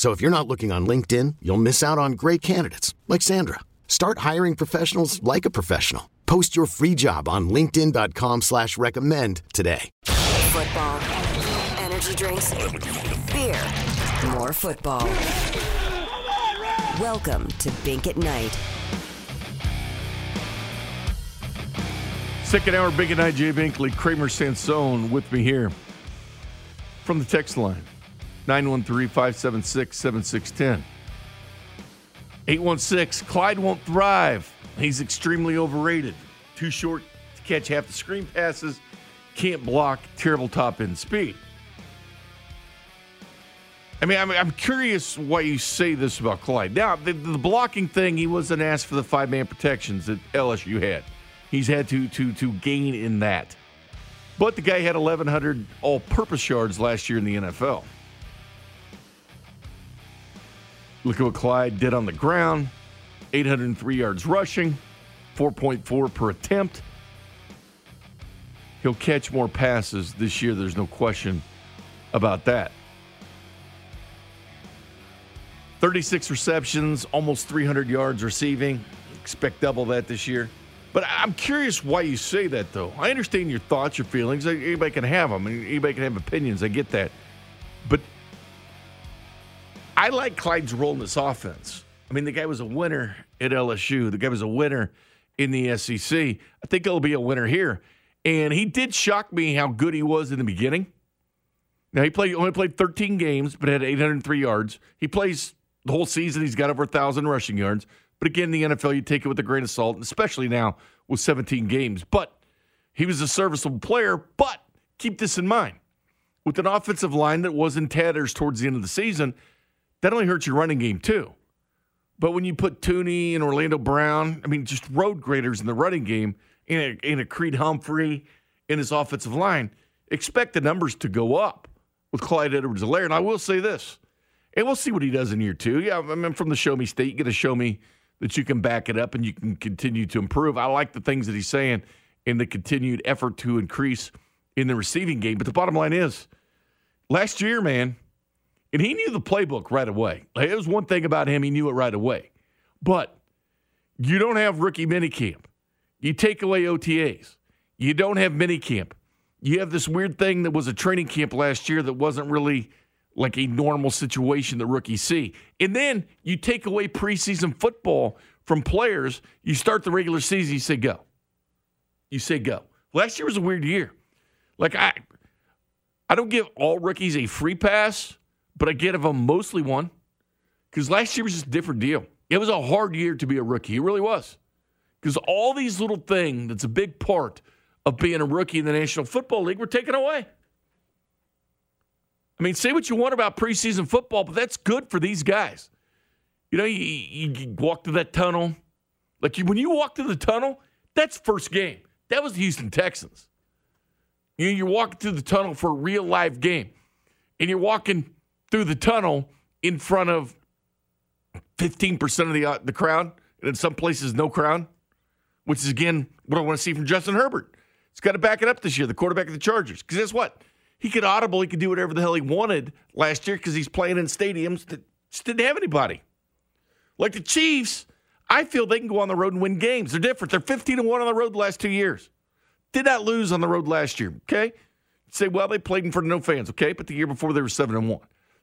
So if you're not looking on LinkedIn, you'll miss out on great candidates like Sandra. Start hiring professionals like a professional. Post your free job on LinkedIn.com slash recommend today. Football, energy drinks, beer, more football. Welcome to Bink at Night. Second hour, Bink at Night, Jay Binkley, Kramer Sansone with me here from the text line 913 576 7610. 816, Clyde won't thrive. He's extremely overrated. Too short to catch half the screen passes, can't block, terrible top end speed. I mean, I'm, I'm curious why you say this about Clyde. Now, the, the blocking thing, he wasn't asked for the five man protections that LSU had. He's had to to to gain in that. But the guy had 1,100 all-purpose yards last year in the NFL. Look at what Clyde did on the ground: 803 yards rushing, 4.4 per attempt. He'll catch more passes this year. There's no question about that. 36 receptions, almost 300 yards receiving. Expect double that this year. But I'm curious why you say that, though. I understand your thoughts, your feelings. Anybody can have them. Anybody can have opinions. I get that. But I like Clyde's role in this offense. I mean, the guy was a winner at LSU. The guy was a winner in the SEC. I think he'll be a winner here. And he did shock me how good he was in the beginning. Now he played only played 13 games, but had 803 yards. He plays the whole season. He's got over a thousand rushing yards. But again, the NFL, you take it with a grain of salt, especially now with 17 games. But he was a serviceable player. But keep this in mind with an offensive line that was in tatters towards the end of the season, that only hurts your running game too. But when you put Thuney and Orlando Brown, I mean, just road graders in the running game, in a, in a Creed Humphrey in his offensive line, expect the numbers to go up with Clyde Edwards-Helaire. And I will say this, and we'll see what he does in year two. Yeah, I mean, from the Show Me State, you got to show me that you can back it up and you can continue to improve. I like the things that he's saying in the continued effort to increase in the receiving game. But the bottom line is, last year, man, and he knew the playbook right away. Like, it was one thing about him, he knew it right away. But you don't have rookie minicamp. You take away OTAs. You don't have minicamp. You have this weird thing that was a training camp last year that wasn't really like a normal situation that rookies see. And then you take away preseason football from players. You start the regular season, you say go. You say go. Last year was a weird year. Like I I don't give all rookies a free pass, but I give them mostly one. Because last year was just a different deal. It was a hard year to be a rookie. It really was. Because all these little things that's a big part of being a rookie in the National Football League were taken away. I mean, say what you want about preseason football, but that's good for these guys. You know, you, you walk through that tunnel. Like you, when you walk through the tunnel, that's first game. That was the Houston Texans. You you're walking through the tunnel for a real live game, and you're walking through the tunnel in front of 15% of the uh, the crowd, and in some places no crowd, which is again what I want to see from Justin Herbert. He's got to back it up this year, the quarterback of the Chargers. Because guess what? He could audible, he could do whatever the hell he wanted last year because he's playing in stadiums that just didn't have anybody. Like the Chiefs, I feel they can go on the road and win games. They're different. They're 15 and 1 on the road the last two years. Did not lose on the road last year, okay? say, well, they played in front of no fans, okay? But the year before they were 7 and 1.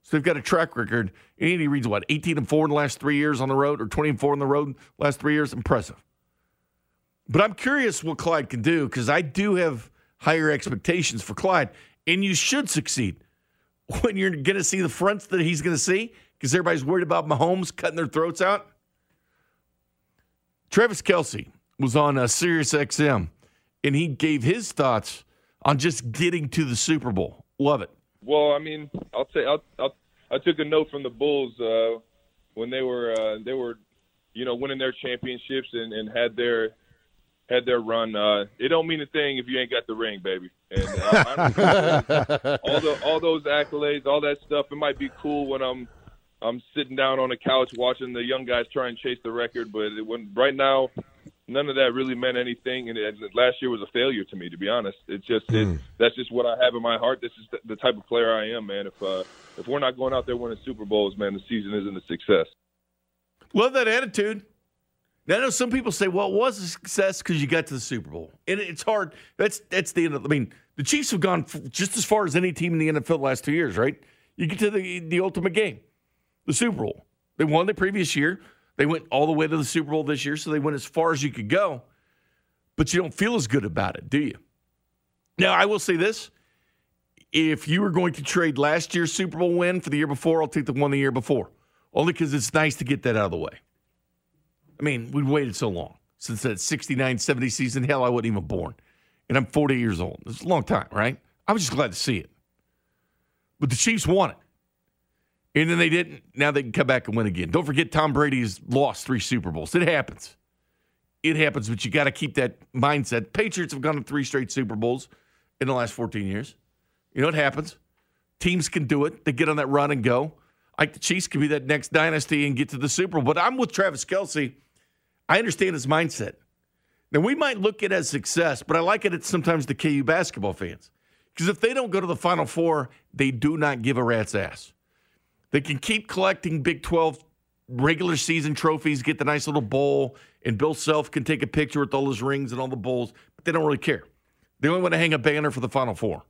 So they've got a track record. Andy Reid's what, 18 and 4 in the last three years on the road, or 20 and 4 on the road last three years? Impressive. But I'm curious what Clyde can do because I do have higher expectations for Clyde, and you should succeed when you're going to see the fronts that he's going to see because everybody's worried about Mahomes cutting their throats out. Travis Kelce was on uh, Sirius XM, and he gave his thoughts on just getting to the Super Bowl. Love it. Well, I mean, I'll say I'll, I'll, i took a note from the Bulls uh, when they were uh, they were, you know, winning their championships and, and had their had their run. Uh, it don't mean a thing if you ain't got the ring, baby. And uh, all the all those accolades, all that stuff, it might be cool when I'm I'm sitting down on the couch watching the young guys try and chase the record, but it, when right now, none of that really meant anything. And, it, last year was a failure to me, to be honest. It's just mm. it, hmm. that's just what I have in my heart. This is the, the type of player I am, man. If uh, if we're not going out there winning Super Bowls, man, the season isn't a success. Love that attitude. Now, I know some people say, "Well, it was a success because you got to the Super Bowl," and it's hard. That's that's the end of. I mean, the Chiefs have gone just as far as any team in the NFL the last two years, right? You get to the the ultimate game the Super Bowl. They won the previous year. They went all the way to the Super Bowl this year, so they went as far as you could go. But you don't feel as good about it, do you? Now, I will say this. If you were going to trade last year's Super Bowl win for the year before, I'll take the one the year before. Only because it's nice to get that out of the way. I mean, we waited so long since that 69 70 season. Hell, I wasn't even born. And I'm 40 years old. It's a long time, right? I was just glad to see it. But the Chiefs won it. And then they didn't. Now they can come back and win again. Don't forget Tom Brady's lost three Super Bowls. It happens. It happens, but you got to keep that mindset. Patriots have gone to three straight Super Bowls in the last 14 years. You know what happens? Teams can do it. They get on that run and go. Like the Chiefs can be that next dynasty and get to the Super Bowl. But I'm with Travis Kelce. I understand his mindset. Now, we might look at it as success, but I like it sometimes the KU basketball fans. Because if they don't go to the Final Four, they do not give a rat's ass. They can keep collecting Big 12 regular season trophies, get the nice little bowl, and Bill Self can take a picture with all his rings and all the bowls, but they don't really care. They only want to hang a banner for the Final Four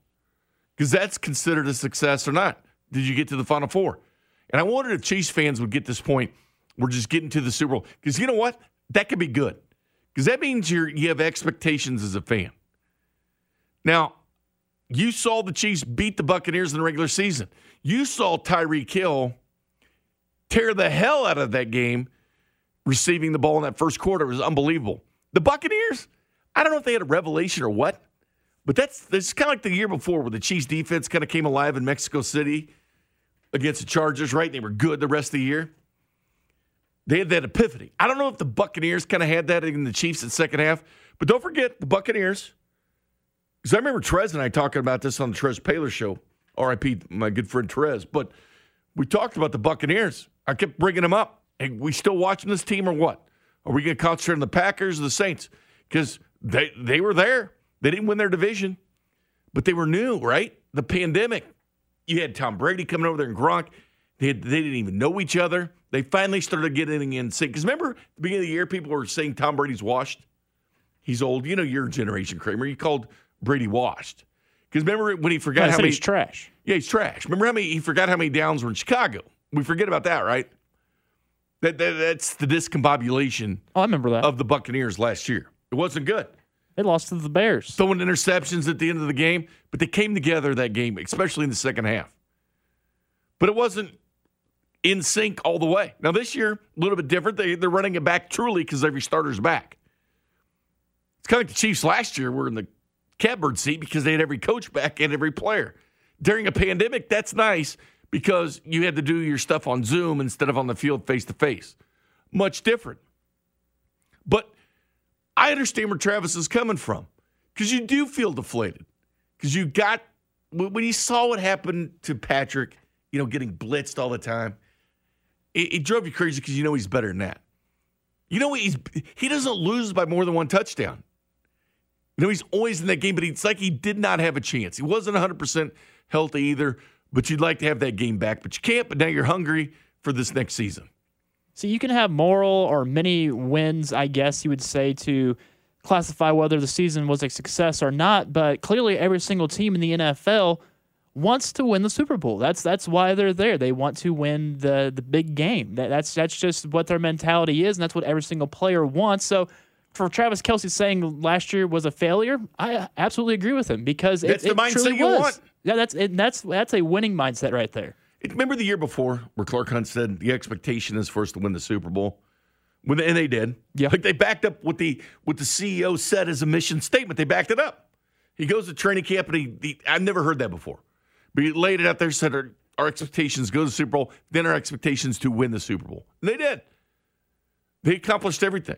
because that's considered a success or not. Did you get to the Final Four? And I wondered if Chiefs fans would get this point. We're just getting to the Super Bowl because you know what? That could be good because that means you're you have expectations as a fan. Now, you saw the Chiefs beat the Buccaneers in the regular season. You saw Tyreek Hill tear the hell out of that game receiving the ball in that first quarter. It was unbelievable. The Buccaneers, I don't know if they had a revelation or what, but that's, that's kind of like the year before where the Chiefs defense kind of came alive in Mexico City against the Chargers, right? They were good the rest of the year. They had that epiphany. I don't know if the Buccaneers kind of had that in the Chiefs in the second half, but don't forget the Buccaneers. Because I remember Trez and I talking about this on the Trez Paler show RIP, my good friend Therese. But we talked about the Buccaneers. I kept bringing them up. Hey, we still watching this team or what? Are we going to concentrate on the Packers or the Saints? Because they they were there. They didn't win their division, but they were new, right? The pandemic. You had Tom Brady coming over there and Gronk. They, had, they didn't even know each other. They finally started getting in sync. Because remember, at the beginning of the year, people were saying Tom Brady's washed. He's old. You know your generation, Kramer. You called Brady washed. Because remember when he forgot how many he's trash. Yeah, he's trash. Remember how many he forgot how many downs were in Chicago. We forget about that, right? That, that that's the discombobulation. Oh, I remember that of the Buccaneers last year. It wasn't good. They lost to the Bears. Throwing interceptions at the end of the game, but they came together that game, especially in the second half. But it wasn't in sync all the way. Now this year, a little bit different. They they're running it back truly because every starter's back. It's kind of like the Chiefs last year were in the catbird seat because they had every coach back and every player. During a pandemic, that's nice because you had to do your stuff on Zoom instead of on the field face to face. Much different. But I understand where Travis is coming from because you do feel deflated because you got when you saw what happened to Patrick, you know, getting blitzed all the time. It, it drove you crazy because you know he's better than that. You know he's he doesn't lose by more than one touchdown. You know, he's always in that game, but it's like he did not have a chance. He wasn't 100% healthy either, but you'd like to have that game back, but you can't. But now you're hungry for this next season. So you can have moral or many wins, I guess you would say, to classify whether the season was a success or not. But clearly, every single team in the NFL wants to win the Super Bowl. That's that's why they're there. They want to win the the big game. That, that's that's just what their mentality is, and that's what every single player wants. So for Travis Kelce saying last year was a failure, I absolutely agree with him because That's it, the it mindset you was. want. Yeah, that's it, that's that's a winning mindset right there. Remember the year before where Clark Hunt said the expectation is for us to win the Super Bowl? When and they did. Yeah. Like they backed up what the what the CEO said as a mission statement. They backed it up. He goes to training camp and he, he I've never heard that before. But he laid it out there, said our, our expectations go to the Super Bowl, then our expectations to win the Super Bowl. And they did. They accomplished everything.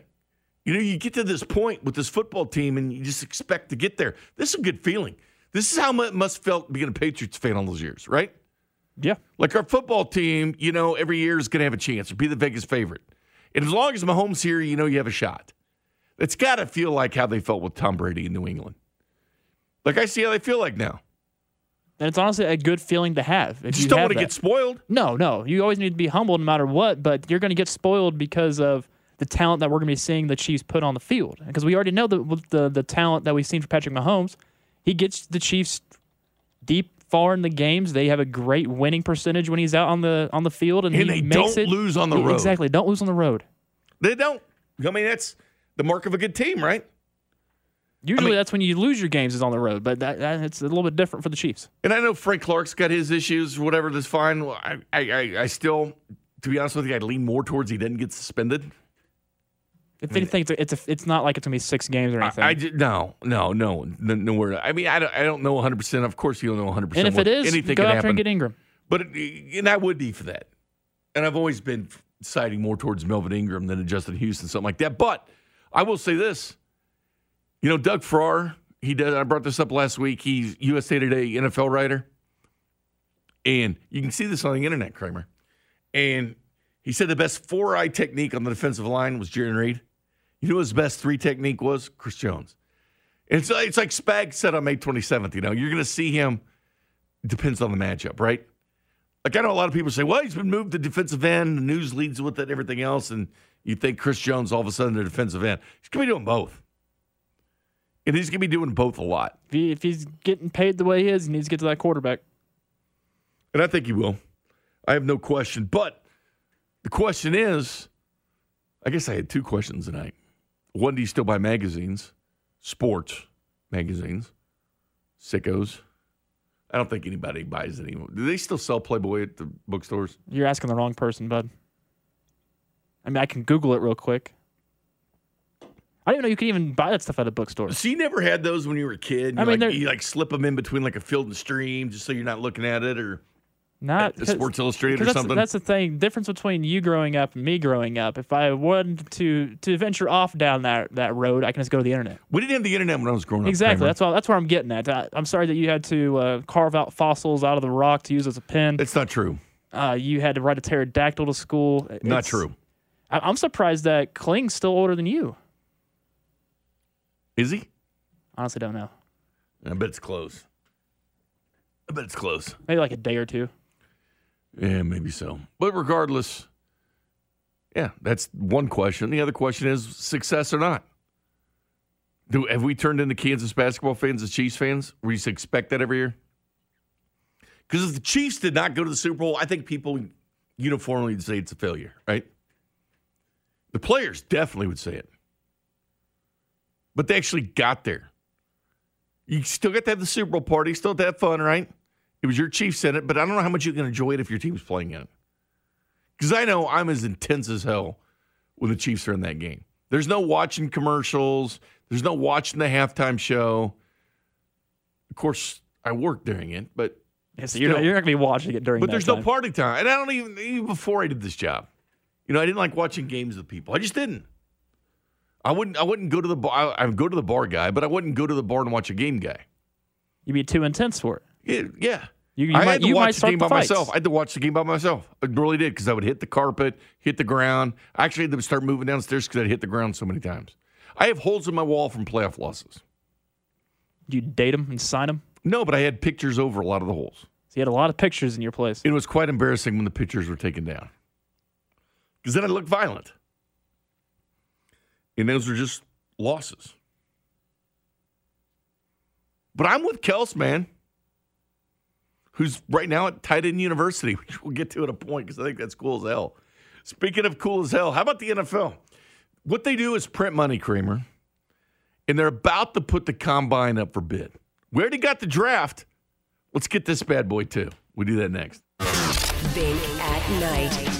You know, you get to this point with this football team and you just expect to get there. This is a good feeling. This is how it must felt being a Patriots fan all those years, right? Yeah. Like our football team, you know, every year is going to have a chance to be the Vegas favorite. And as long as Mahomes here, you know you have a shot. It's got to feel like how they felt with Tom Brady in New England. Like I see how they feel like now. And it's honestly a good feeling to have. If Just you don't want to get spoiled. No, no. You always need to be humble no matter what, but you're going to get spoiled because of the talent that we're going to be seeing the Chiefs put on the field. Because we already know the, the the talent that we've seen for Patrick Mahomes. He gets the Chiefs deep far in the games. They have a great winning percentage when he's out on the on the field, and, And he they don't it, lose on the road. Exactly, don't lose on the road. They don't. I mean, that's the mark of a good team, right? Usually, mean- that's when you lose your games is on the road, but that, that it's a little bit different for the Chiefs. And I know Frank Clark's got his issues, whatever. That's fine. I, I, I, I still, to be honest with you, I'd lean more towards he didn't get suspended. If anything, it's a, it's, a, it's not like it's gonna be six games or anything. I, I no, no, no, no, nowhere. I mean, I don't, I don't know 100. percent Of course, you don't know 100. percent and if it is, anything go can after happen. and get Ingram. But it, and I would be for that. And I've always been siding more towards Melvin Ingram than Justin Houston, something like that. But I will say this: you know, Doug Farrar, he did. I brought this up last week. He's USA Today NFL writer, and you can see this on the internet, Kramer. And he said the best four eye technique on the defensive line was Jarran Reed. You know what his best three technique was? Chris Jones. And it's, it's like Spag said on May 27th. You know, you're going to see him. Depends on the matchup, right? Like I know a lot of people say, "Well, he's been moved to defensive end. The news leads with it, everything else." And you think Chris Jones all of a sudden the defensive end? He's going to be doing both, and he's going to be doing both a lot. If, he, if he's getting paid the way he is, he needs to get to that quarterback. And I think he will. I have no question. But the question is, I guess I had two questions tonight. One, do you still buy magazines, sports magazines, sickos? I don't think anybody buys it anymore. Do they still sell Playboy at the bookstores? You're asking the wrong person, bud. I mean, I can Google it real quick. I didn't even know you could even buy that stuff at a bookstore. So you never had those when you were a kid? I You mean, like, you like slip them in between like a field and stream just so you're not looking at it, or Not Sports Illustrated or that's, something? That's the thing. Difference between you growing up and me growing up. If I wanted to to venture off down that, that road, I can just go to the internet. we didn't have the internet when I was growing up. Exactly. That's all. That's where I'm getting at. I, I'm sorry that you had to uh, carve out fossils out of the rock to use as a pen. It's not true. Uh, you had to ride a pterodactyl to school. Not true. I, I'm surprised that Kling's still older than you. Is he? Honestly, don't know. I bet it's close. I bet it's close. Maybe like a day or two. Yeah, maybe so. But regardless, yeah, that's one question. The other question is success or not. Do have we turned into Kansas basketball fans as Chiefs fans? We just expect that every year. Because if the Chiefs did not go to the Super Bowl, I think people uniformly would say it's a failure, right? The players definitely would say it. But they actually got there. You still got to have the Super Bowl party, still have to have fun, right? It was your Chiefs in it, but I don't know how much you can enjoy it if your team's playing in it. Because I know I'm as intense as hell when the Chiefs are in that game. There's no watching commercials. There's no watching the halftime show. Of course, I work during it, but Yeah, so you're, not, you're not going to be watching it during but there's time. no party time. And I don't even even before I did this job. You know, I didn't like watching games with people. I just didn't. I wouldn't I wouldn't go to the bar I would go to the bar guy, but I wouldn't go to the bar and watch a game guy. You'd be too intense for it. Yeah, yeah. You- you I might- had to watch the game the by fights. myself. I had to watch the game by myself. I really did because I would hit the carpet, hit the ground. I actually had to start moving downstairs because I'd hit the ground so many times. I have holes in my wall from playoff losses. You date them and sign them. No, but I had pictures over a lot of the holes. So you had a lot of pictures in your place. It was quite embarrassing when the pictures were taken down because then I looked violent. And those were just losses. But I'm with Kels, man. Who's right now at tight end university, which we'll get to at a point because I think that's cool as hell. Speaking of cool as hell, how about the NFL? What they do is print money, Kramer, and they're about to put the combine up for bid. We already got the draft. Let's get this bad boy too. We do that next. Bink at night.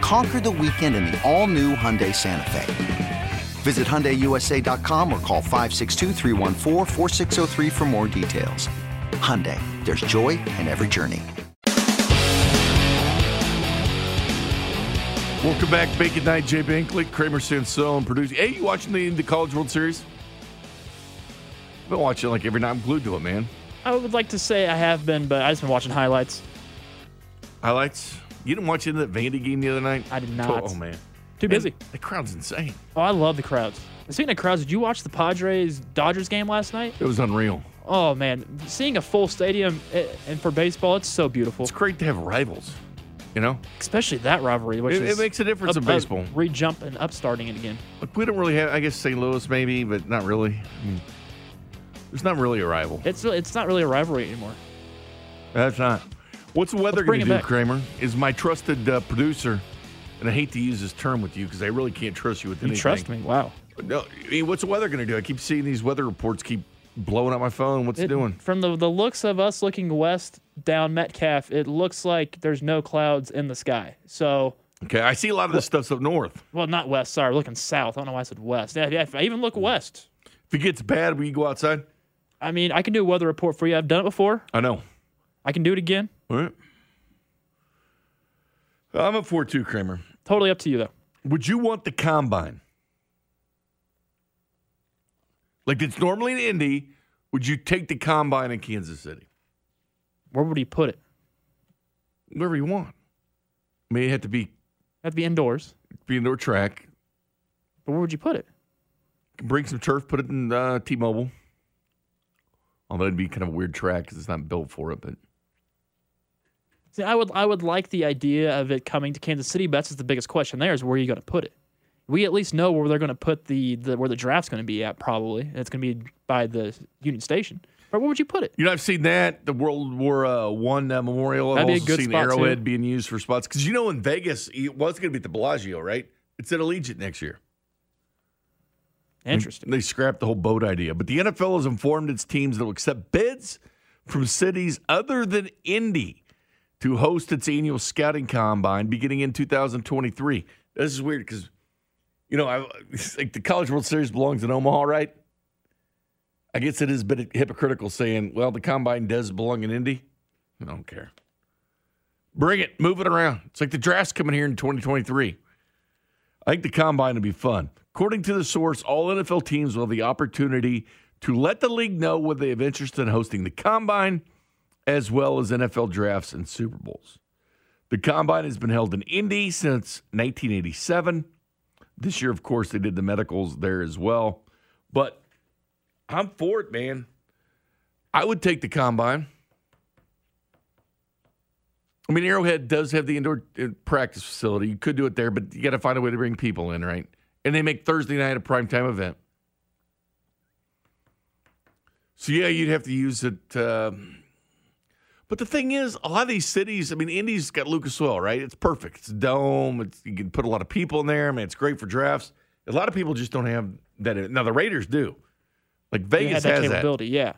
Conquer the weekend in the all-new Hyundai Santa Fe. Visit HyundaiUSA.com or call 562 for more details. Hyundai, there's joy in every journey. Welcome back, Bink at Night. Jay Binkley, Kramer Sansone, producing. Hey, you watching the, the College World Series? I've been watching like every night. I'm glued to it, man. I would like to say I have been, but I just been watching highlights. Highlights? You didn't watch into that Vandy game the other night? I did not. Oh, man. Too busy. The crowd's insane. Oh, I love the crowds. Speaking of crowds, did you watch the Padres Dodgers game last night? It was unreal. Oh man, seeing a full stadium eh, and for baseball, it's so beautiful. It's great to have rivals. You know, especially that rivalry, which it, is it makes a difference up, in baseball. Re-jump and upstarting it again. Look, we don't really have. I guess St. Louis maybe, but not really. I mean, there's not really a rival. It's it's not really a rivalry anymore. That's not. What's the weather going to do, back. Kramer? Is my trusted uh, producer, and I hate to use this term with you because I really can't trust you with anything. You trust me? Wow. No, I mean, what's the weather going to do? I keep seeing these weather reports keep blowing up my phone. What's it, it doing? From the the looks of us looking west down Metcalf, it looks like there's no clouds in the sky. So. Okay, I see a lot of this stuff's up north. Well, not west. Sorry, looking south. I don't know why I said west. Yeah, yeah. If I even look west. If it gets bad, will you go outside? I mean, I can do a weather report for you. I've done it before. I know. I can do it again. All right. I'm a 4 2, Kramer. Totally up to you, though. Would you want the combine? Like it's normally in Indy, would you take the combine in Kansas City? Where would you put it? Wherever you want. I mean, it had to be. Have to be indoors. Be indoor track. But where would you put it? Bring some turf, put it in uh, T-Mobile. Although it'd be kind of a weird track because it's not built for it, but. See, I would I would like the idea of it coming to Kansas City, but that's just the biggest question there is where are you going to put it? We at least know where they're going to put the, the where the draft's going to be at probably. It's going to be by the Union Station. But where would you put it? You know, I've seen that the World War uh, One uh, Memorial. I've That'd also seen Arrowhead too. being used for spots because you know in Vegas, well, it's going to be at the Bellagio, right? It's at Allegiant next year. Interesting. They scrapped the whole boat idea, but the NFL has informed its teams that will accept bids from cities other than Indy to host its annual scouting combine beginning in 2023. This is weird because, you know, I, like the College World Series belongs in Omaha, right? I guess it is a bit hypocritical saying, well, the combine does belong in Indy. I don't care. Bring it, move it around. It's like the draft's coming here in 2023. I think the combine will be fun. According to the source, all NFL teams will have the opportunity to let the league know whether they have interest in hosting the combine as well as NFL drafts and Super Bowls. The combine has been held in Indy since 1987. This year, of course, they did the medicals there as well. But I'm for it, man. I would take the combine. I mean, Arrowhead does have the indoor uh, practice facility. You could do it there, but you got to find a way to bring people in, right? And they make Thursday night a primetime event. So yeah, you'd have to use it. Uh, but the thing is, a lot of these cities, I mean, Indy's got Lucas Oil, right? It's perfect. It's a dome. It's, you can put a lot of people in there. I mean, it's great for drafts. A lot of people just don't have that. Now the Raiders do. Like Vegas that has that. capability, yeah.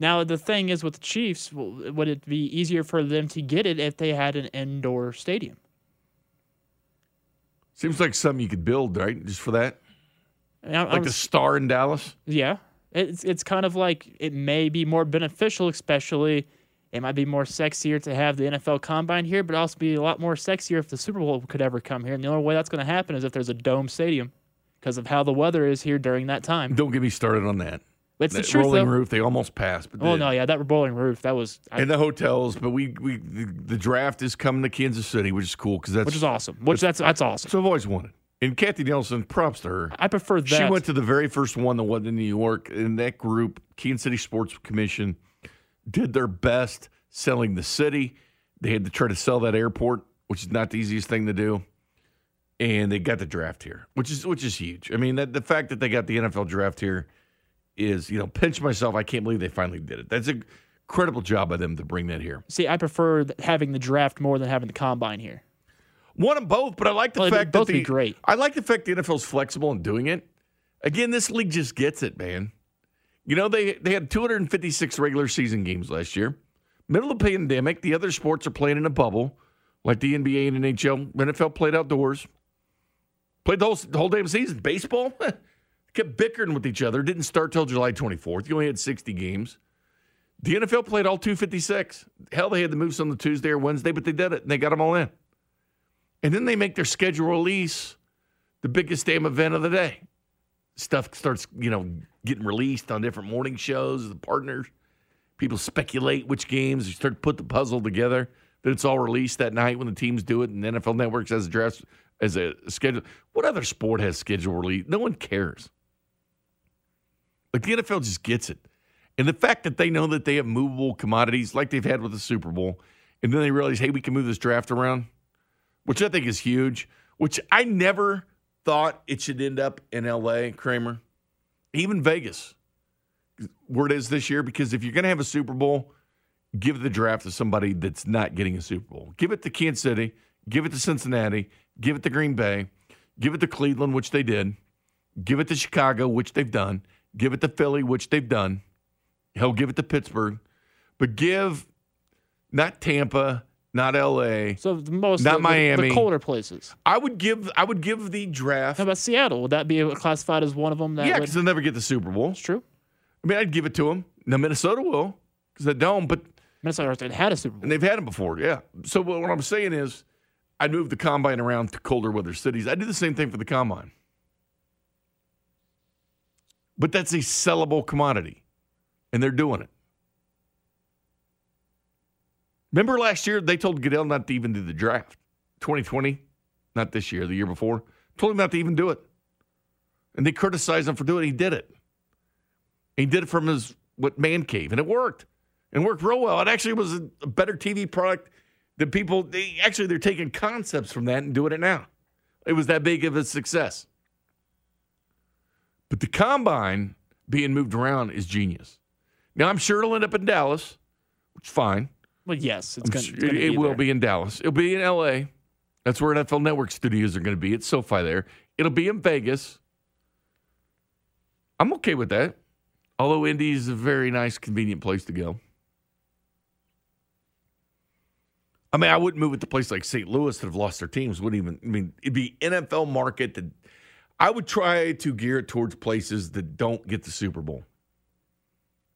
Now the thing is with the Chiefs, would it be easier for them to get it if they had an indoor stadium? Seems like something you could build, right? Just for that, I'm- like the Star in Dallas. Yeah, it's it's kind of like it may be more beneficial, especially it might be more sexier to have the NFL Combine here, but also be a lot more sexier if the Super Bowl could ever come here. And the only way that's going to happen is if there's a dome stadium, because of how the weather is here during that time. Don't get me started on that. It's the That truth, rolling though. roof, they almost passed. But Oh no, yeah, that rolling roof that was, I, and the hotels. But we we the, the draft is coming to Kansas City, which is cool because that's which is awesome. Which that's that's awesome. So I've always wanted. And Kathy Nelson, props to her. I prefer that. She went to the very first one that was in New York, and that group, Kansas City Sports Commission, did their best selling the city. They had to try to sell that airport, which is not the easiest thing to do. And they got the draft here, which is which is huge. I mean, that, the fact that they got the NFL draft here is, you know, pinch myself. I can't believe they finally did it. That's a incredible job by them to bring that here. See, I prefer having the draft more than having the combine here. One of both, but I like the Well, fact both that be the, great. I like the fact the NFL's flexible in doing it. Again, this league just gets it, man. You know they they had 256 regular season games last year. Middle of the pandemic, the other sports are playing in a bubble, like the NBA and NHL. NFL played outdoors, played the whole, the whole damn season. Baseball kept bickering with each other. Didn't start till July 24th. You only had 60 games. The NFL played all 256. Hell, they had to move some to Tuesday or Wednesday, but they did it and they got them all in. And then they make their schedule release the biggest damn event of the day. Stuff starts, you know, getting released on different morning shows, the partners. People speculate which games. You start to put the puzzle together. Then it's all released that night when the teams do it, and NFL Networks has a draft as a schedule. What other sport has schedule release? No one cares. Like the NFL just gets it. And the fact that they know that they have movable commodities like they've had with the Super Bowl, and then they realize, hey, we can move this draft around, which I think is huge, which I never thought it should end up in LA, Kramer, even Vegas, where it is this year, because if you're going to have a Super Bowl, give the draft to somebody that's not getting a Super Bowl. Give it to Kansas City, give it to Cincinnati, give it to Green Bay, give it to Cleveland, which they did, give it to Chicago, which they've done, give it to Philly, which they've done. He'll give it to Pittsburgh, but give not Tampa, not LA. So the most Not the, Miami. the colder places. I would give I would give the draft. How about Seattle? Would that be classified as one of them? That yeah, because they'll never get the Super Bowl. it's true. I mean, I'd give it to them. Now Minnesota will because they don't, but Minnesota had a Super Bowl. and they've had them before. Yeah. So what what I'm saying is, I'd move the combine around to colder weather cities. I do the same thing for the combine, but that's a sellable commodity, and they're doing it. Remember last year they told Goodell not to even do the draft. 2020, not this year, the year before, told him not to even do it, and they criticized him for doing it. He did it. He did it from his what man cave, and it worked, and worked real well. It actually was a, better TV product than people. They actually they're taking concepts from that and doing it now. It was that big of a success. But the combine being moved around is genius. Now I'm sure it'll end up in Dallas, which is fine. Well, yes, it's going sure to it, be it will there. be in Dallas. It'll be in LA. That's where NFL Network studios are going to be. It's SoFi there. It'll be in Vegas. I'm okay with that. Although Indy is a very nice, convenient place to go. I mean, I wouldn't move it to a place like St. Louis that have lost their teams. Wouldn't even. I mean, it'd be NFL market that I would try to gear it towards places that don't get the Super Bowl.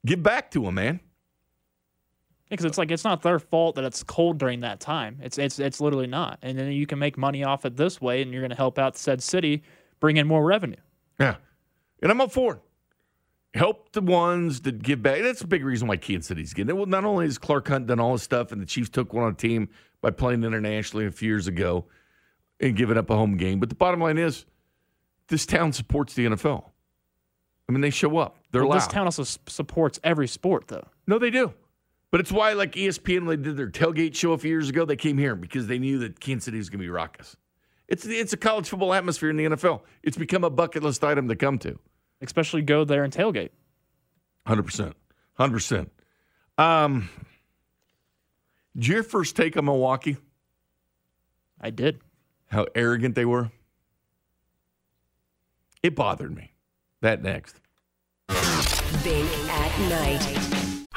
Give back to them, man. Because it's like it's not their fault that it's cold during that time. It's it's it's literally not. And then you can make money off it this way, and you're going to help out said city, bring in more revenue. Yeah. And I'm up for it. Help the ones that give back. That's a big reason why Kansas City's getting it. Well, not only has Clark Hunt done all his stuff, and the Chiefs took one on the team by playing internationally a few years ago and giving up a home game, but the bottom line is this town supports the NFL. I mean, they show up. They're Well, loud. this town also supports every sport, though. no, they do. But it's why, like ESPN, when they did their tailgate show a few years ago, they came here because they knew that Kansas City was going to be raucous. It's it's a college football atmosphere in the NFL. It's become a bucket list item to come to. Especially go there and tailgate. Hundred percent, hundred percent. Um, did your first take on Milwaukee? I did. How arrogant they were. It bothered me. That next. Bink at night.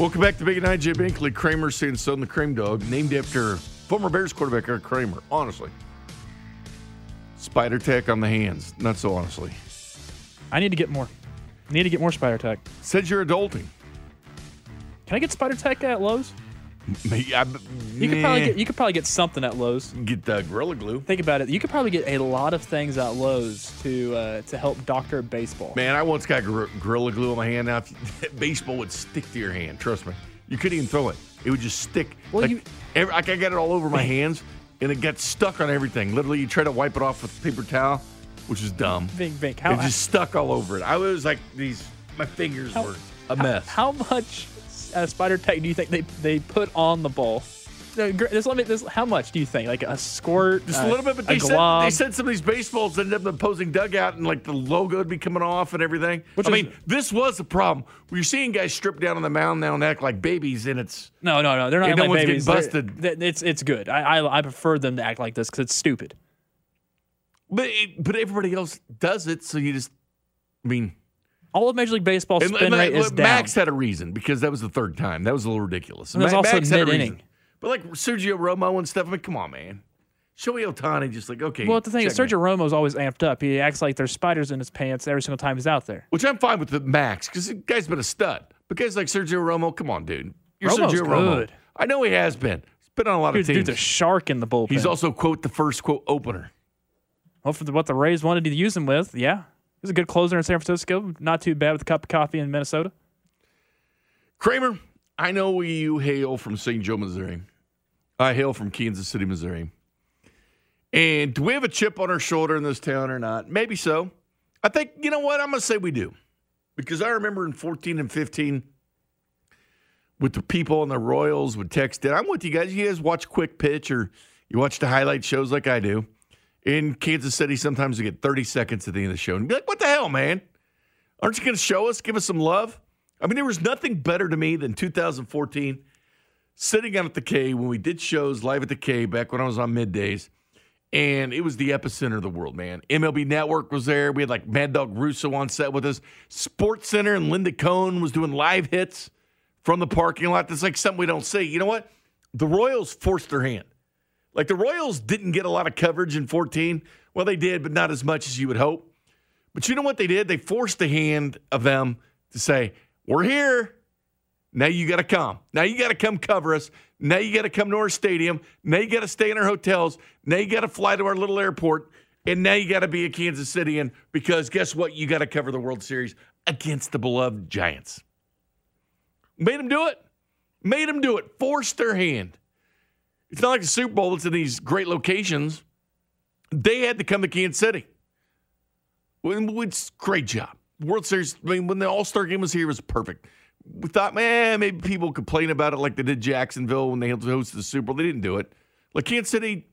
Welcome back to Big Night. Jay Binkley, Kramer Sansone the Cream Dog, named after former Bears quarterback Eric Kramer. Honestly, spider tack on the hands. Not so honestly. I need to get more. Need to get more Spider Tack. Said you're adulting. Can I get Spider Tack at Lowe's? I- You could probably get you could probably get something at Lowe's. get the gorilla glue. Think about it. You could probably get a lot of things at Lowe's to uh, to help doctor baseball. Man, I once got gor- gorilla glue on my hand. Now, if- baseball would stick to your hand. Trust me. You couldn't even throw it. It would just stick. Well, like, you- every, like I got it all over my hands, and it got stuck on everything. Literally, you try to wipe it off with a paper towel, which is dumb. Bink, Bink, how, it just stuck all over it. I was like these. My fingers How- were a mess. how much uh, Spider Tack do you think they, they put on the ball? No, gr- Just let me. This, how much do you think? Like a squirt? Just a little bit, but a they said, glob? they said some of these baseballs ended up in the opposing dugout and like the logo would be coming off and everything. Which I is- mean, this was a problem. We're seeing guys strip down on the mound now and act like babies, and it's No, no, no. They're not Yeah, no like one's getting babies. They're- busted. th- It's it's good. I, I I prefer them to act like this because it's stupid. but it, but everybody else does it, so you just I mean. All of Major League Baseball spin and, rate like, is down. Max had a reason because that was the third time. That was a little ridiculous. And Ma- also Max had a reason. But like Sergio Romo and stuff, I mean, come on, man. Shohei Ohtani just like okay. well, the thing is. Sergio Romo's always amped up. He acts like there's spiders in his pants every single time he's out there. which I'm fine with the Max because the guy's been a stud. But guys like Sergio Romo, come on, dude. You're Romo's Sergio Romo. good. I know he has been. He's been on a lot Dude, of teams. dude's a shark in the bullpen. He's also quote the first quote opener. well for the, what the Rays wanted to use him with. Yeah, he's a good closer in San Francisco. Not too bad with a cup of coffee in Minnesota. Kramer, I know you hail from St. Joe, Missouri. I hail from Kansas City, Missouri. And do we have a chip on our shoulder in this town or not? Maybe so. I think, you know what? I'm going to say we do. Because I remember in 14 and 15, with the people and the Royals would text it. I'm with you guys. You guys watch Quick Pitch or you watch the highlight shows like I do. In Kansas City, sometimes you get 30 seconds at the end of the show and be like, what the hell, man? Aren't you going to show us, give us some love? I mean, there was nothing better to me than 2014 sitting out at the K when we did shows live at the K back when I was on middays. And it was the epicenter of the world, man. MLB Network was there. We had like Mad Dog Russo on set with us. Sports Center and Linda Cohn was doing live hits from the parking lot. That's like something we don't see. You know what? The Royals forced their hand. Like the Royals didn't get a lot of coverage in 14. Well, they did, but not as much as you would hope. But you know what they did? They forced the hand of them to say, We're here. Now you got to come. Now you got to come cover us. Now you got to come to our stadium. Now you got to stay in our hotels. Now you got to fly to our little airport. And now you got to be a Kansas Cityan because guess what? You got to cover the World Series against the beloved Giants. Made them do it. Made them do it. Forced their hand. It's not like the Super Bowl it's in these great locations. They had to come to Kansas City. It's great job. World Series, I mean, when the All Star game was here, it was perfect. We thought, man, maybe people complain about it like they did Jacksonville when they hosted the Super Bowl. They didn't do it. Like Kansas City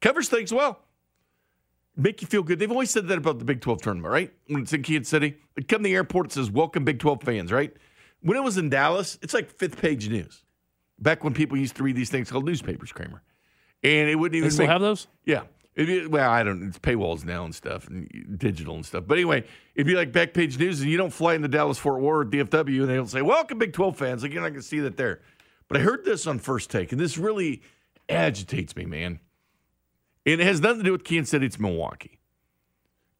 covers things well. make you feel good. They've always said that about the Big 12 tournament, right? When it's in Kansas City, they come to the airport, it says, Welcome, Big 12 fans, right? When it was in Dallas, it's like fifth page news. Back when people used to read these things called newspapers, Kramer. And it wouldn't even They still make, have those? Yeah. Well, I don't. It's paywalls now and stuff, and digital and stuff. But anyway, it'd be like back page news, and you don't fly in the Dallas Fort Worth DFW, and they don't say, "Welcome, Big 12 fans." Like you're not to see that there. But I heard this on first take, and this really agitates me, man. And it has nothing to do with Kansas City. It's Milwaukee.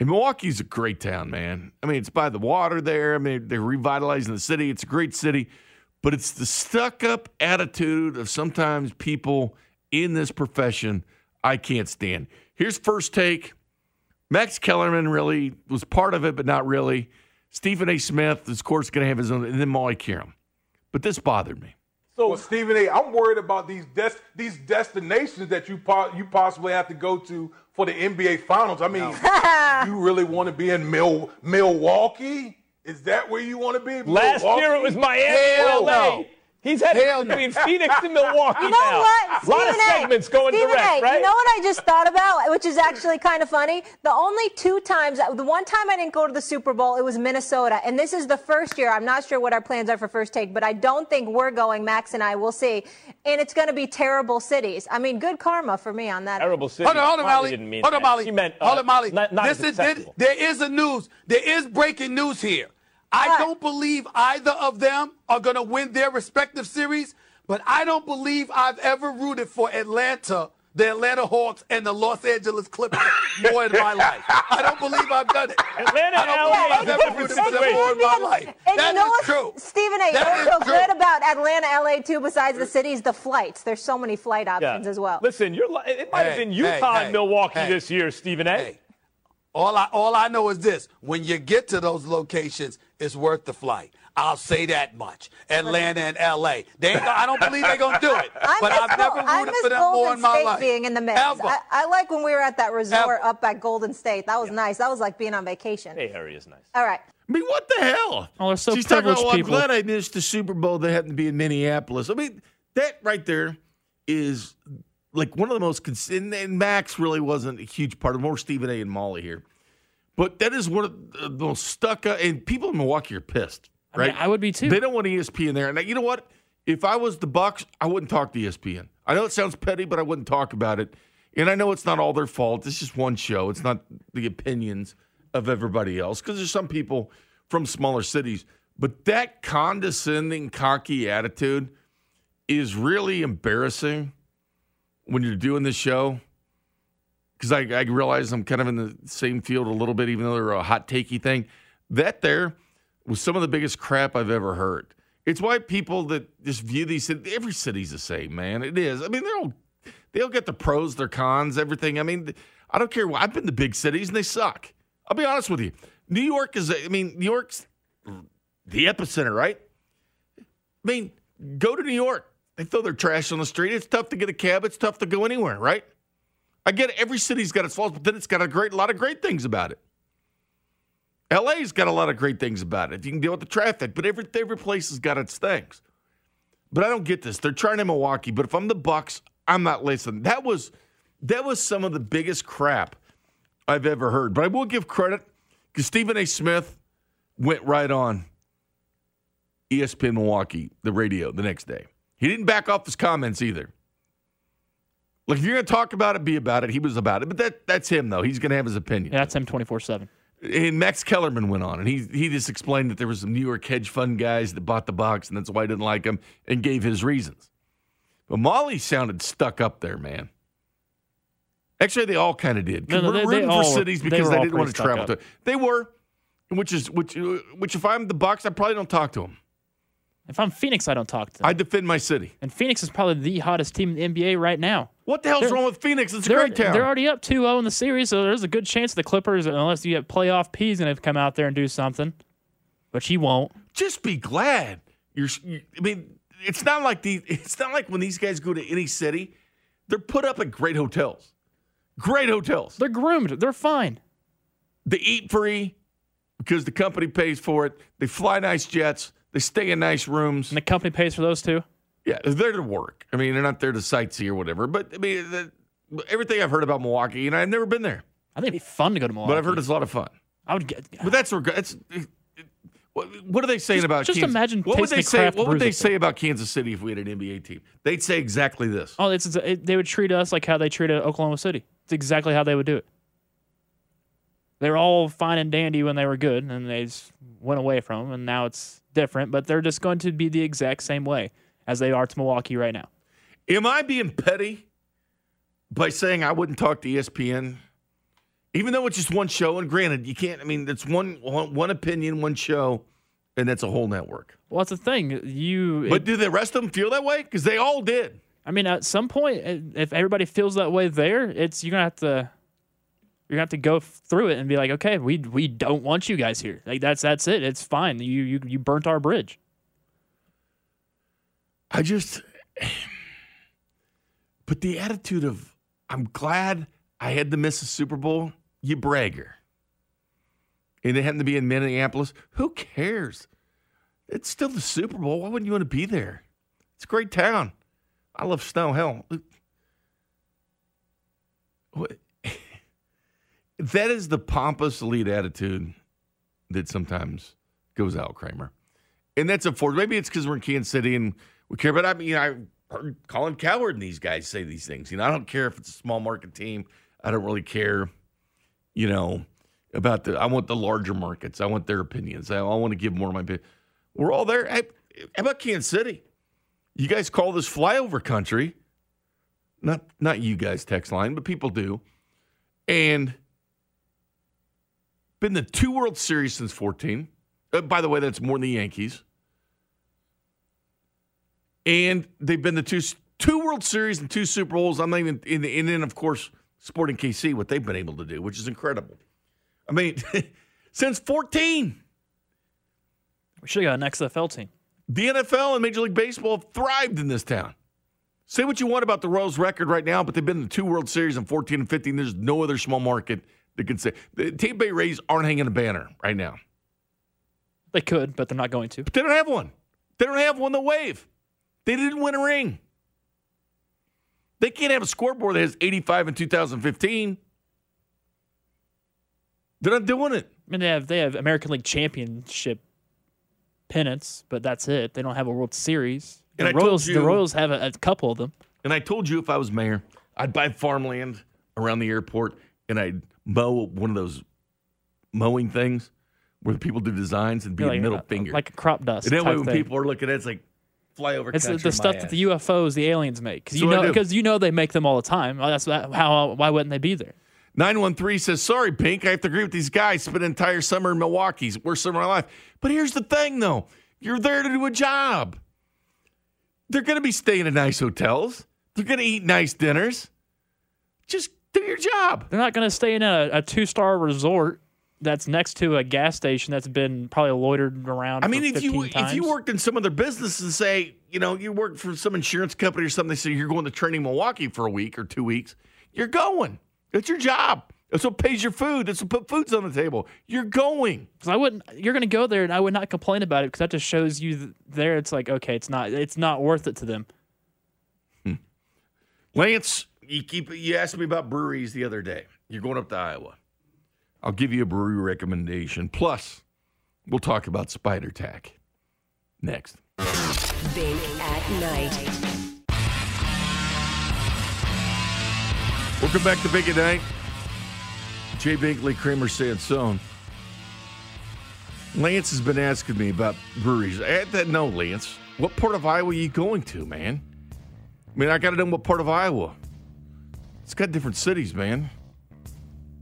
And Milwaukee's a great town, man. I mean, it's by the water there. I mean, they're revitalizing the city. It's a great city, but it's the stuck-up attitude of sometimes people in this profession I can't stand. Here's first take. Max Kellerman really was part of it, but not really. Stephen A. Smith, is, of course, going to have his own, and then Molly Qerim. But this bothered me. So Stephen A., I'm worried about these des- these destinations that you po- you possibly have to go to for the NBA Finals. I mean, you really want to be in Mil- Milwaukee? Is that where you want to be? Last Milwaukee? year it was Miami Hell LA. no. He's headed Hell no. between Phoenix and Milwaukee You know now. what? A lot of Stephen A. segments going Stephen direct, A. right? You know what I just thought about, which is actually kind of funny? The only two times, the one time I didn't go to the Super Bowl, it was Minnesota. And this is the first year. I'm not sure what our plans are for first take, but I don't think we're going, Max and I, we'll see. And it's going to be terrible cities. I mean, good karma for me on that. Terrible city. Hold on, hold on, Probably Molly. didn't mean Hold on, that. Molly. She meant, uh, hold on, Molly. Not, not this is there, acceptable. there is a news. There is breaking news here. I don't believe either of them are going to win their respective series, but I don't believe I've ever rooted for Atlanta, the Atlanta Hawks, and the Los Angeles Clippers more in my life. I don't believe I've done it. Atlanta I don't and believe LA I've ever rooted for them more in my life. And That you know is what's, true. Stephen A. That is also true. good about Atlanta, LA too, besides the cities, the flights. There's so many flight options as well. Listen, you're, li- it might have been Utah hey, and hey, Milwaukee hey. this year, Stephen A. Hey, all I all I know is this: when you get to those locations, it's worth the flight. I'll say that much. Atlanta and L.A. They ain't, I don't believe they're gonna do it, I but miss I've never Gol- I miss for them Golden more in my State life. being in the mix. Ever. I, I like when we were at that resort Ever. up at Golden State. That was nice. That was like being on vacation. Hey, Harry is nice. All right. I mean, what the hell? Oh, they're so She's talking about, privileged oh, I'm glad I missed the Super Bowl that happened to be in Minneapolis. I mean, that right there is like one of the most, and, and Max really wasn't a huge part of more Stephen A. and Molly here. But that is one of the most stuck up, and people in Milwaukee are pissed, I mean, right? I would be too. They don't want ESPN there. And you know what? If I was the Bucks, I wouldn't talk to ESPN. I know it sounds petty, but I wouldn't talk about it. And I know it's not all their fault. It's just one show. It's not the opinions of everybody else because there's some people from smaller cities. But that condescending, cocky attitude is really embarrassing when you're doing this show. Because I, I realize I'm kind of in the same field a little bit, even though they're a hot takey thing. That there was some of the biggest crap I've ever heard. It's why people that just view these every city's the same, man. It is. I mean, they're all they all get the pros, their cons, everything. I mean, I don't care. I've been to big cities and they suck. I'll be honest with you. New York is. I mean, New York's the epicenter, right? I mean, go to New York. They throw their trash on the street. It's tough to get a cab. It's tough to go anywhere, right? I get it. Every city's got its flaws, but then it's got a great lot of great things about it. LA's got a lot of great things about it. You can deal with the traffic, but every every place has got its things. But I don't get this. They're trying in Milwaukee, but if I'm the Bucks, I'm not listening. That was that was some of the biggest crap I've ever heard. But I will give credit because Stephen A. Smith went right on ESPN Milwaukee, the radio, the next day. He didn't back off his comments either. Like if you're going to talk about it, be about it. He was about it, but that that's him though. He's going to have his opinion. Yeah, that's him 24 7. And Max Kellerman went on, and he he just explained that there was some New York hedge fund guys that bought the Bucks, and that's why he didn't like him, and gave his reasons. But Molly sounded stuck up there, man. Actually, they all kind of did. No, no, we're they- they rooting all for were- cities because were they, didn't want to travel to. They were, which is which which if I'm the Bucks, I probably don't talk to them. If I'm Phoenix, I don't talk to them. I defend my city. and Phoenix is probably the hottest team in the NBA right now. What the hell's They're- wrong with Phoenix? It's a great town. they're already up 2 0 in the series, so there's a good chance the Clippers, unless you get playoff P, is going to come out there and do something. But he won't. just be glad. You're, you, I mean, it's not like the. It's not like when these guys go to any city, they're put up at great hotels, great hotels. They're groomed. They're fine. They eat free because the company pays for it. They fly nice jets. They stay in nice rooms. And the company pays for those too. Yeah, they're there to work. I mean, they're not there to sightsee or whatever. But I mean, the, everything I've heard about Milwaukee, and I've never been there. I think it'd be fun to go to Milwaukee. but I've heard it's a lot of fun. I would get. But that's reg- it's. it- What, what are they saying Just- about just Kansas? imagine what would they a say? What would they say about Kansas City if we had an NBA team? They'd say exactly this. Oh, it's, it's it, they would treat us like how they treated uh, Oklahoma City. It's exactly how they would do it. They were all fine and dandy when they were good, and they just went away from them, and now it's different. But they're just going to be the exact same way as they are to Milwaukee right now. Am I being petty by saying I wouldn't talk to ESPN, even though it's just one show? And granted, you can't. I mean, it's one one, opinion, one show, and that's a whole network. Well, that's the thing. You, But do the rest of them feel that way? Because they all did. I mean, at some point, if everybody feels that way there, it's you're gonna have to you're gonna have to go through it and be like, okay, we we don't want you guys here. Like that's that's it. It's fine. You you you burnt our bridge. I just, but the attitude of I'm glad I had to miss a Super Bowl. You bragger, and it happened to be in Minneapolis. Who cares? It's still the Super Bowl. Why wouldn't you want to be there? It's a great town. I love snow. Hell, what- that is the pompous elite attitude that sometimes goes out, Kramer. And that's unfortunate. Maybe it's because we're in Kansas City and we care. But I mean, I heard Colin Cowherd and these guys say these things. You know, I don't care if it's a small market team. I don't really care, you know, about the. I want the larger markets. I want their opinions. I, I want to give more of my opinion. We're all there. How about Kansas City? You guys call this flyover country. Not not you guys text line, but people do. And been the two World Series since 14. Uh, by the way, that's more than the Yankees. And they've been the two two World Series and two Super Bowls. I'm not even in the and then of course Sporting KC what they've been able to do, which is incredible. I mean, since 14, We should have got an XFL team. the NFL and Major League Baseball have thrived in this town. Say what you want about the Royals' record right now, but they've been in the two World Series in 14 and 15. There's no other small market that could say the Tampa Bay Rays aren't hanging a banner right now. They could, but they're not going to. But they don't have one. They don't have one to wave. They didn't win a ring. They can't have a scoreboard that has 85 in 2015. They're not doing it. I mean, they have they have American League Championship pennants, but that's it. They don't have a World Series. And The I Royals, you- the Royals have a, a couple of them. And I told you if I was mayor, I'd buy farmland around the airport and I'd mow one of those mowing things where people do designs and be like, a middle uh, finger. like a crop dust. and that way when thing. people are looking at it, it's like flyover. It's the, the stuff ass. that the UFOs, the aliens make, because you So know, because you know they make them all the time. That's how. Why wouldn't they be there? 913 says, Sorry, Bink. I have to agree with these guys. Spent an entire summer in Milwaukee's worst summer of my life. But here's the thing, though you're there to do a job. They're going to be staying in nice hotels, they're going to eat nice dinners. Just do your job. They're not going to stay in a, a two star resort that's next to a gas station that's been probably loitered around. I mean, if you 15 if you worked in some other business and say, you know, you work for some insurance company or something, they say you're going to training Milwaukee for a week or two weeks, you're going. It's your job. That's what pays your food. That's what put foods on the table. You're going. So I wouldn't. You're going to go there, and I would not complain about it because that just shows you th- there. It's like okay, it's not. It's not worth it to them. Hmm. Lance, you keep you asked me about breweries the other day. You're going up to Iowa. I'll give you a brewery recommendation. Plus, we'll talk about Spider Tack next. Bink at night. Welcome back to Bink at Night. Jay Binkley, Kramer Sansone. Lance has been asking me about breweries. I had to know, Lance, what part of Iowa are you going to, man? I mean, I got to know what part of Iowa. It's got different cities, man.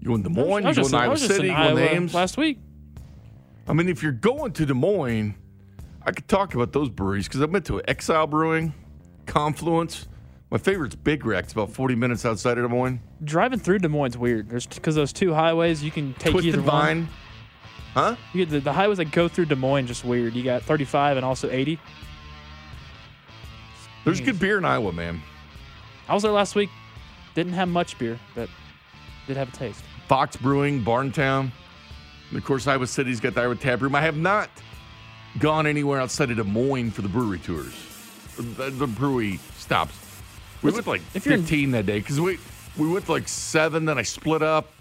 You to Des Moines? You was going just- to I Iowa City? in You going to Iowa Ames? last week. I mean, if you're going to Des Moines, I could talk about those breweries because I've been to Exile Brewing, Confluence. My favorite's Big. It's about 40 minutes outside of Des Moines. Driving through Des Moines is weird. There's because those two highways you can take Twisted either Vine. one. Huh? You get the, the highways that go through Des Moines just weird. You got 35 and also 80. There's good beer in Iowa, man. I was there last week. Didn't have much beer, but did have a taste. Fox Brewing, Barntown. And of course, Iowa City's got the Iowa Tap Room. I have not gone anywhere outside of Des Moines for the brewery tours, the, the brewery stops. We went like if you're in- 15 that day because we, we went like seven, then I split up.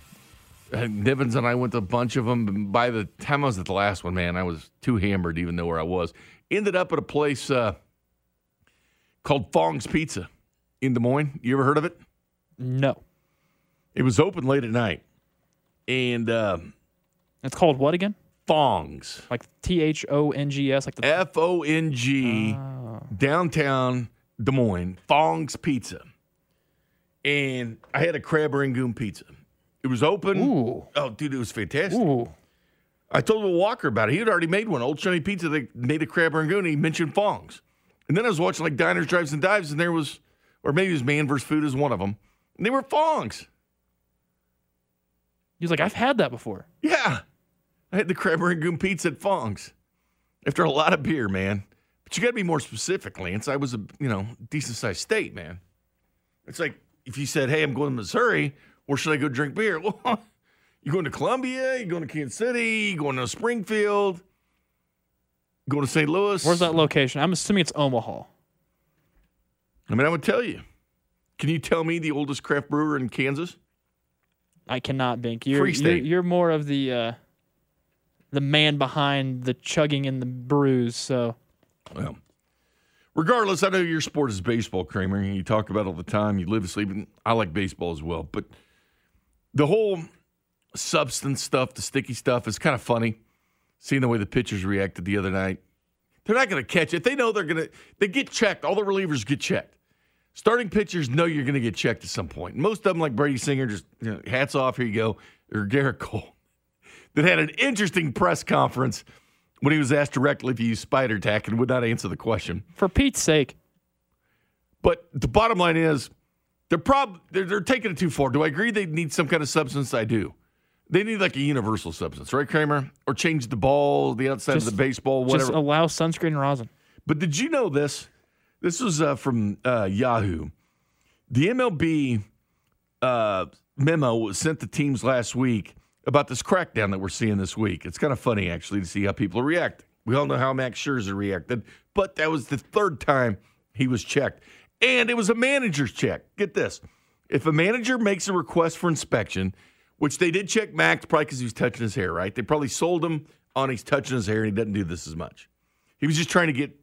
Uh, Nivens and I went to a bunch of them. And by the time I was at the last one, man, I was too hammered to even know where I was. Ended up at a place uh, called Fong's Pizza in Des Moines. You ever heard of it? No. It was open late at night, and uh, It's called what again? Fong's. Like T H O N G S, like the F O N G, downtown Des Moines, Fong's Pizza. And I had a crab rangoon pizza. It was open. Ooh. Oh, dude, it was fantastic. Ooh. I told Walker about it. He had already made one. Old Shiny Pizza, they made a crab rangoon. He mentioned Fong's. And then I was watching like Diners, Drives, and Dives, and there was, or maybe it was Man vs. Food is one of them. And they were Fong's. He was like, I've had that before. Yeah. I had the crab rangoon pizza at Fong's after a lot of beer, man. But you got to be more specific, Lance. I was a, you know, decent sized state, man. It's like if you said, hey, I'm going to Missouri, where should I go drink beer? Well, you going to Columbia? You going to Kansas City? You going to Springfield? Going to St. Louis? Where's that location? I'm assuming it's Omaha. I mean, I would tell you. Can you tell me the oldest craft brewer in Kansas? I cannot, Bink. You're, Free you're, you're more of the uh, the man behind the chugging and the brews. So Well, regardless, I know your sport is baseball, Kramer, and you talk about it all the time. You live and sleep. And I like baseball as well, but the whole substance stuff, the sticky stuff, is kind of funny. Seeing the way the pitchers reacted the other night, they're not going to catch it. They know they're going to. They get checked. All the relievers get checked. Starting pitchers know you're going to get checked at some point. Most of them, like Brady Singer, just you know, hats off. Here you go. Or Gerrit Cole, that had an interesting press conference when he was asked directly if he used spider tack and would not answer the question. for Pete's sake, But the bottom line is, they're prob they're, they're taking it too far. Do I agree they need some kind of substance? I do. They need like a universal substance, right, Kramer? Or change the ball, the outside Just- of the baseball, whatever. just allow sunscreen and rosin. But did you know this? This was uh, from uh, Yahoo. The MLB uh, memo was sent to teams last week about this crackdown that we're seeing this week. It's kind of funny, actually, to see how people reacting. We all know how Max Scherzer reacted, but that was the third time he was checked. And it was a manager's check. Get this. If a manager makes a request for inspection, which they did check Max probably because he was touching his hair, right? They probably sold him on he's touching his hair and he doesn't do this as much. He was just trying to get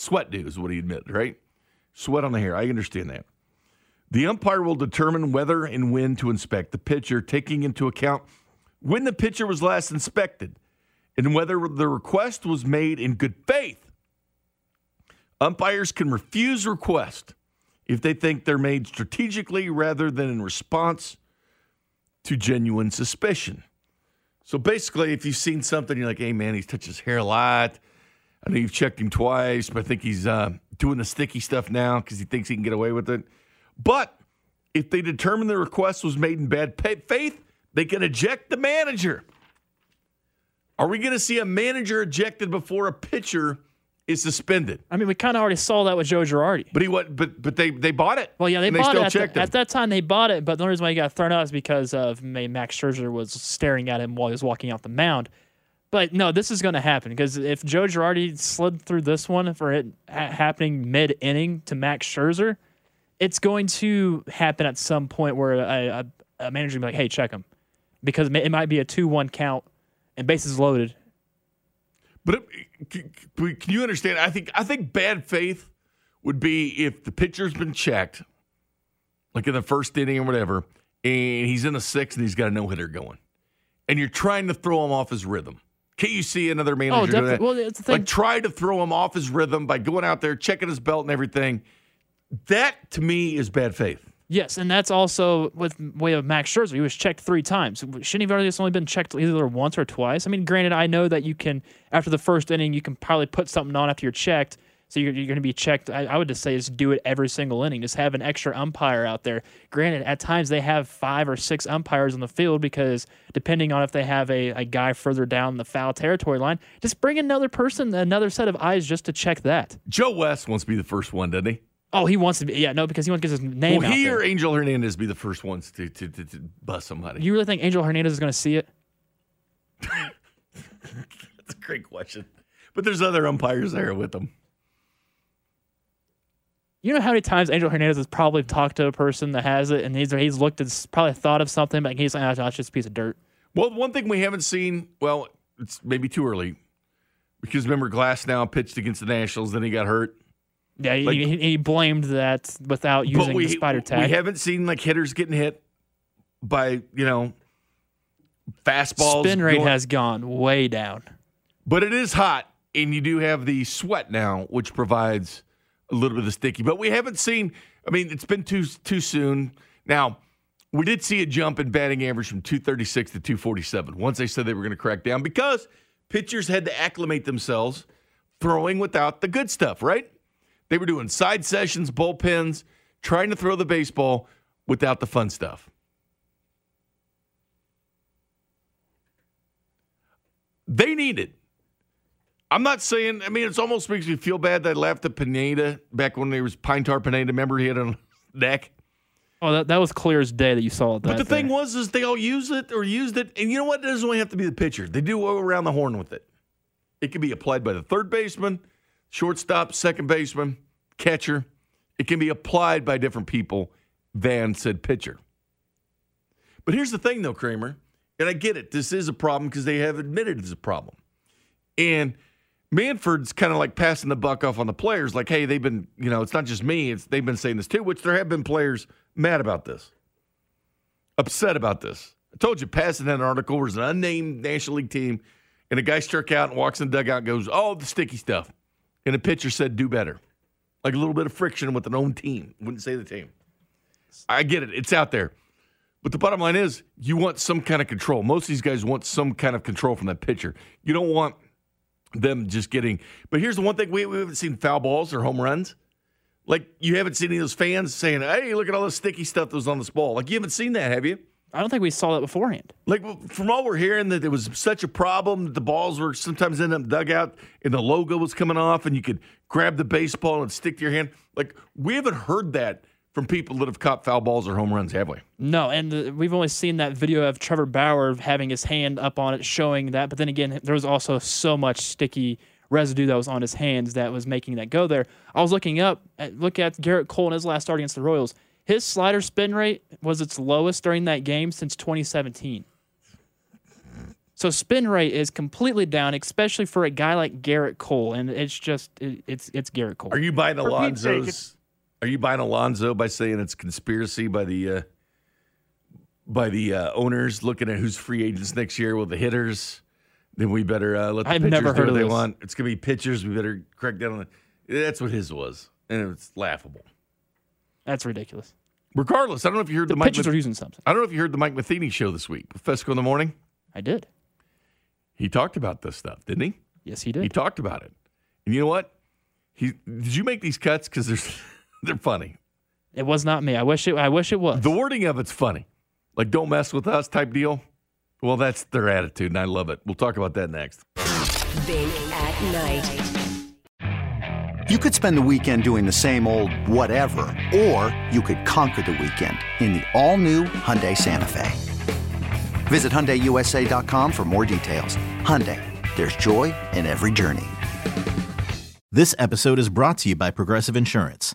sweat do is what he admitted, right? Sweat on the hair. I understand that. The umpire will determine whether and when to inspect the pitcher, taking into account when the pitcher was last inspected and whether the request was made in good faith. Umpires can refuse request if they think they're made strategically rather than in response to genuine suspicion. So basically, if you've seen something, you're like, hey, man, he's touched his hair a lot. I know you've checked him twice, but I think he's uh, doing the sticky stuff now because he thinks he can get away with it. But if they determine the request was made in bad faith, they can eject the manager. Are we going to see a manager ejected before a pitcher is suspended? I mean, we kind of already saw that with Joe Girardi. But he what? But but they they bought it. Well, yeah, they bought they it at, the- at that time. They bought it, but the only reason why he got thrown out is because of Max Scherzer was staring at him while he was walking out the mound. But no, this is going to happen because if Joe Girardi slid through this one for it ha- happening mid inning to Max Scherzer, it's going to happen at some point where a, a, a manager will be like, "Hey, check him," because it might be a two-one count and bases loaded. But it, can you understand? I think I think bad faith would be if the pitcher's been checked, like in the first inning or whatever, and he's in the sixth and he's got a no hitter going, and you're trying to throw him off his rhythm. Can't you see another manager oh, do definitely. that? Well, it's the thing- Like try to throw him off his rhythm by going out there checking his belt and everything. That to me is bad faith. Yes, and that's also with way of Max Scherzer. He was checked three times. Shouldn't he have already only been checked either once or twice? I mean, granted, I know that you can after the first inning, you can probably put something on after you're checked. So you're, you're going to be checked. I, I would just say just do it every single inning. Just have an extra umpire out there. Granted, at times they have five or six umpires on the field because depending on if they have a, a guy further down the foul territory line, just bring another person, another set of eyes just to check that. Joe West wants to be the first one, doesn't he? Oh, he wants to be. Yeah, no, because he wants to get his name Will out he there. or Angel Hernandez be the first ones to to, to, to bust somebody? You really think Angel Hernandez is going to see it? That's a great question. But there's other umpires there with them. You know how many times Angel Hernandez has probably talked to a person that has it, and he's he's looked and probably thought of something, but he's like, ah, oh, it's just a piece of dirt. Well, one thing we haven't seen, well, it's maybe too early because remember Glasnow pitched against the Nationals, then he got hurt. Yeah, Like- he, he blamed that without using we, the Spider Tack. we haven't seen like hitters getting hit by, you know, fastballs. Spin rate going- has gone way down. But it is hot, and you do have the sweat now, which provides a little bit of sticky. But we haven't seen. I mean, it's been too too soon. Now, we did see a jump in batting average from 236 to 247 once they said they were going to crack down because pitchers had to acclimate themselves throwing without the good stuff, right? They were doing side sessions, bullpens, trying to throw the baseball without the fun stuff. They need it. I'm not saying. I mean, it almost makes me feel bad that I laughed at Pineda back when there was Pine Tar Pineda. Remember he had a neck. Oh, that, that was clear as day that you saw that. But the thing there. was, is they all use it or used it, and you know what? It doesn't only have to be the pitcher. They do around the horn with it. It can be applied by the third baseman, shortstop, second baseman, catcher. It can be applied by different people than said pitcher. But here's the thing, though, Kramer, and I get it. This is a problem because they have admitted it's a problem. And Manfred's kind of like passing the buck off on the players, like, hey, they've been, you know, it's not just me, it's they've been saying this too, which there have been players mad about this, upset about this. I told you, passing that article was an unnamed National League team, and a guy struck out and walks in the dugout goes, Oh, the sticky stuff. And a pitcher said, Do better. Like a little bit of friction with an own team. Wouldn't say the team. I get it. It's out there. But the bottom line is, you want some kind of control. Most of these guys want some kind of control from that pitcher. You don't want them just getting. But here's the one thing we, we haven't seen foul balls or home runs. Like, you haven't seen any of those fans saying, hey, look at all the sticky stuff that was on this ball. Like, you haven't seen that, have you? I don't think we saw that beforehand. Like, from all we're hearing, that there was such a problem that the balls were sometimes in the dugout and the logo was coming off and you could grab the baseball and stick to your hand. Like, we haven't heard that from people that have caught foul balls or home runs, have we? No, and uh, we've only seen that video of Trevor Bauer having his hand up on it, showing that. But then again, there was also so much sticky residue that was on his hands that was making that go there. I was looking up, at, look at Gerrit Cole in his last start against the Royals. His slider spin rate was its lowest during that game since 2017. So spin rate is completely down, especially for a guy like Gerrit Cole, and it's just it, it's it's Gerrit Cole. Are you buying For Pete's sake, Alonso's? Are you buying Alonso by saying it's conspiracy by the uh, by the uh, owners looking at who's free agents next year Well, the hitters? Then we better uh, let the I've pitchers do what they this. want. It's gonna be pitchers. We better crack down on it. That's what his was, and it's laughable. That's ridiculous. Regardless, I don't know if you heard The the, Mike pitchers are using something. I don't know if you heard the Mike Matheny show this week Fescoe in the morning. I did. He talked about this stuff, didn't he? Yes, he did. He talked about it, and you know what? He did you make these cuts because they're they're funny. It was not me. I wish it. I wish it was. The wording of it's funny, like "don't mess with us" type deal. Well, that's their attitude, and I love it. We'll talk about that next. Bink at night. You could spend the weekend doing the same old whatever, or you could conquer the weekend in the all-new Hyundai Santa Fe. Visit HyundaiUSA.com for more details. Hyundai, there's joy in every journey. This episode is brought to you by Progressive Insurance.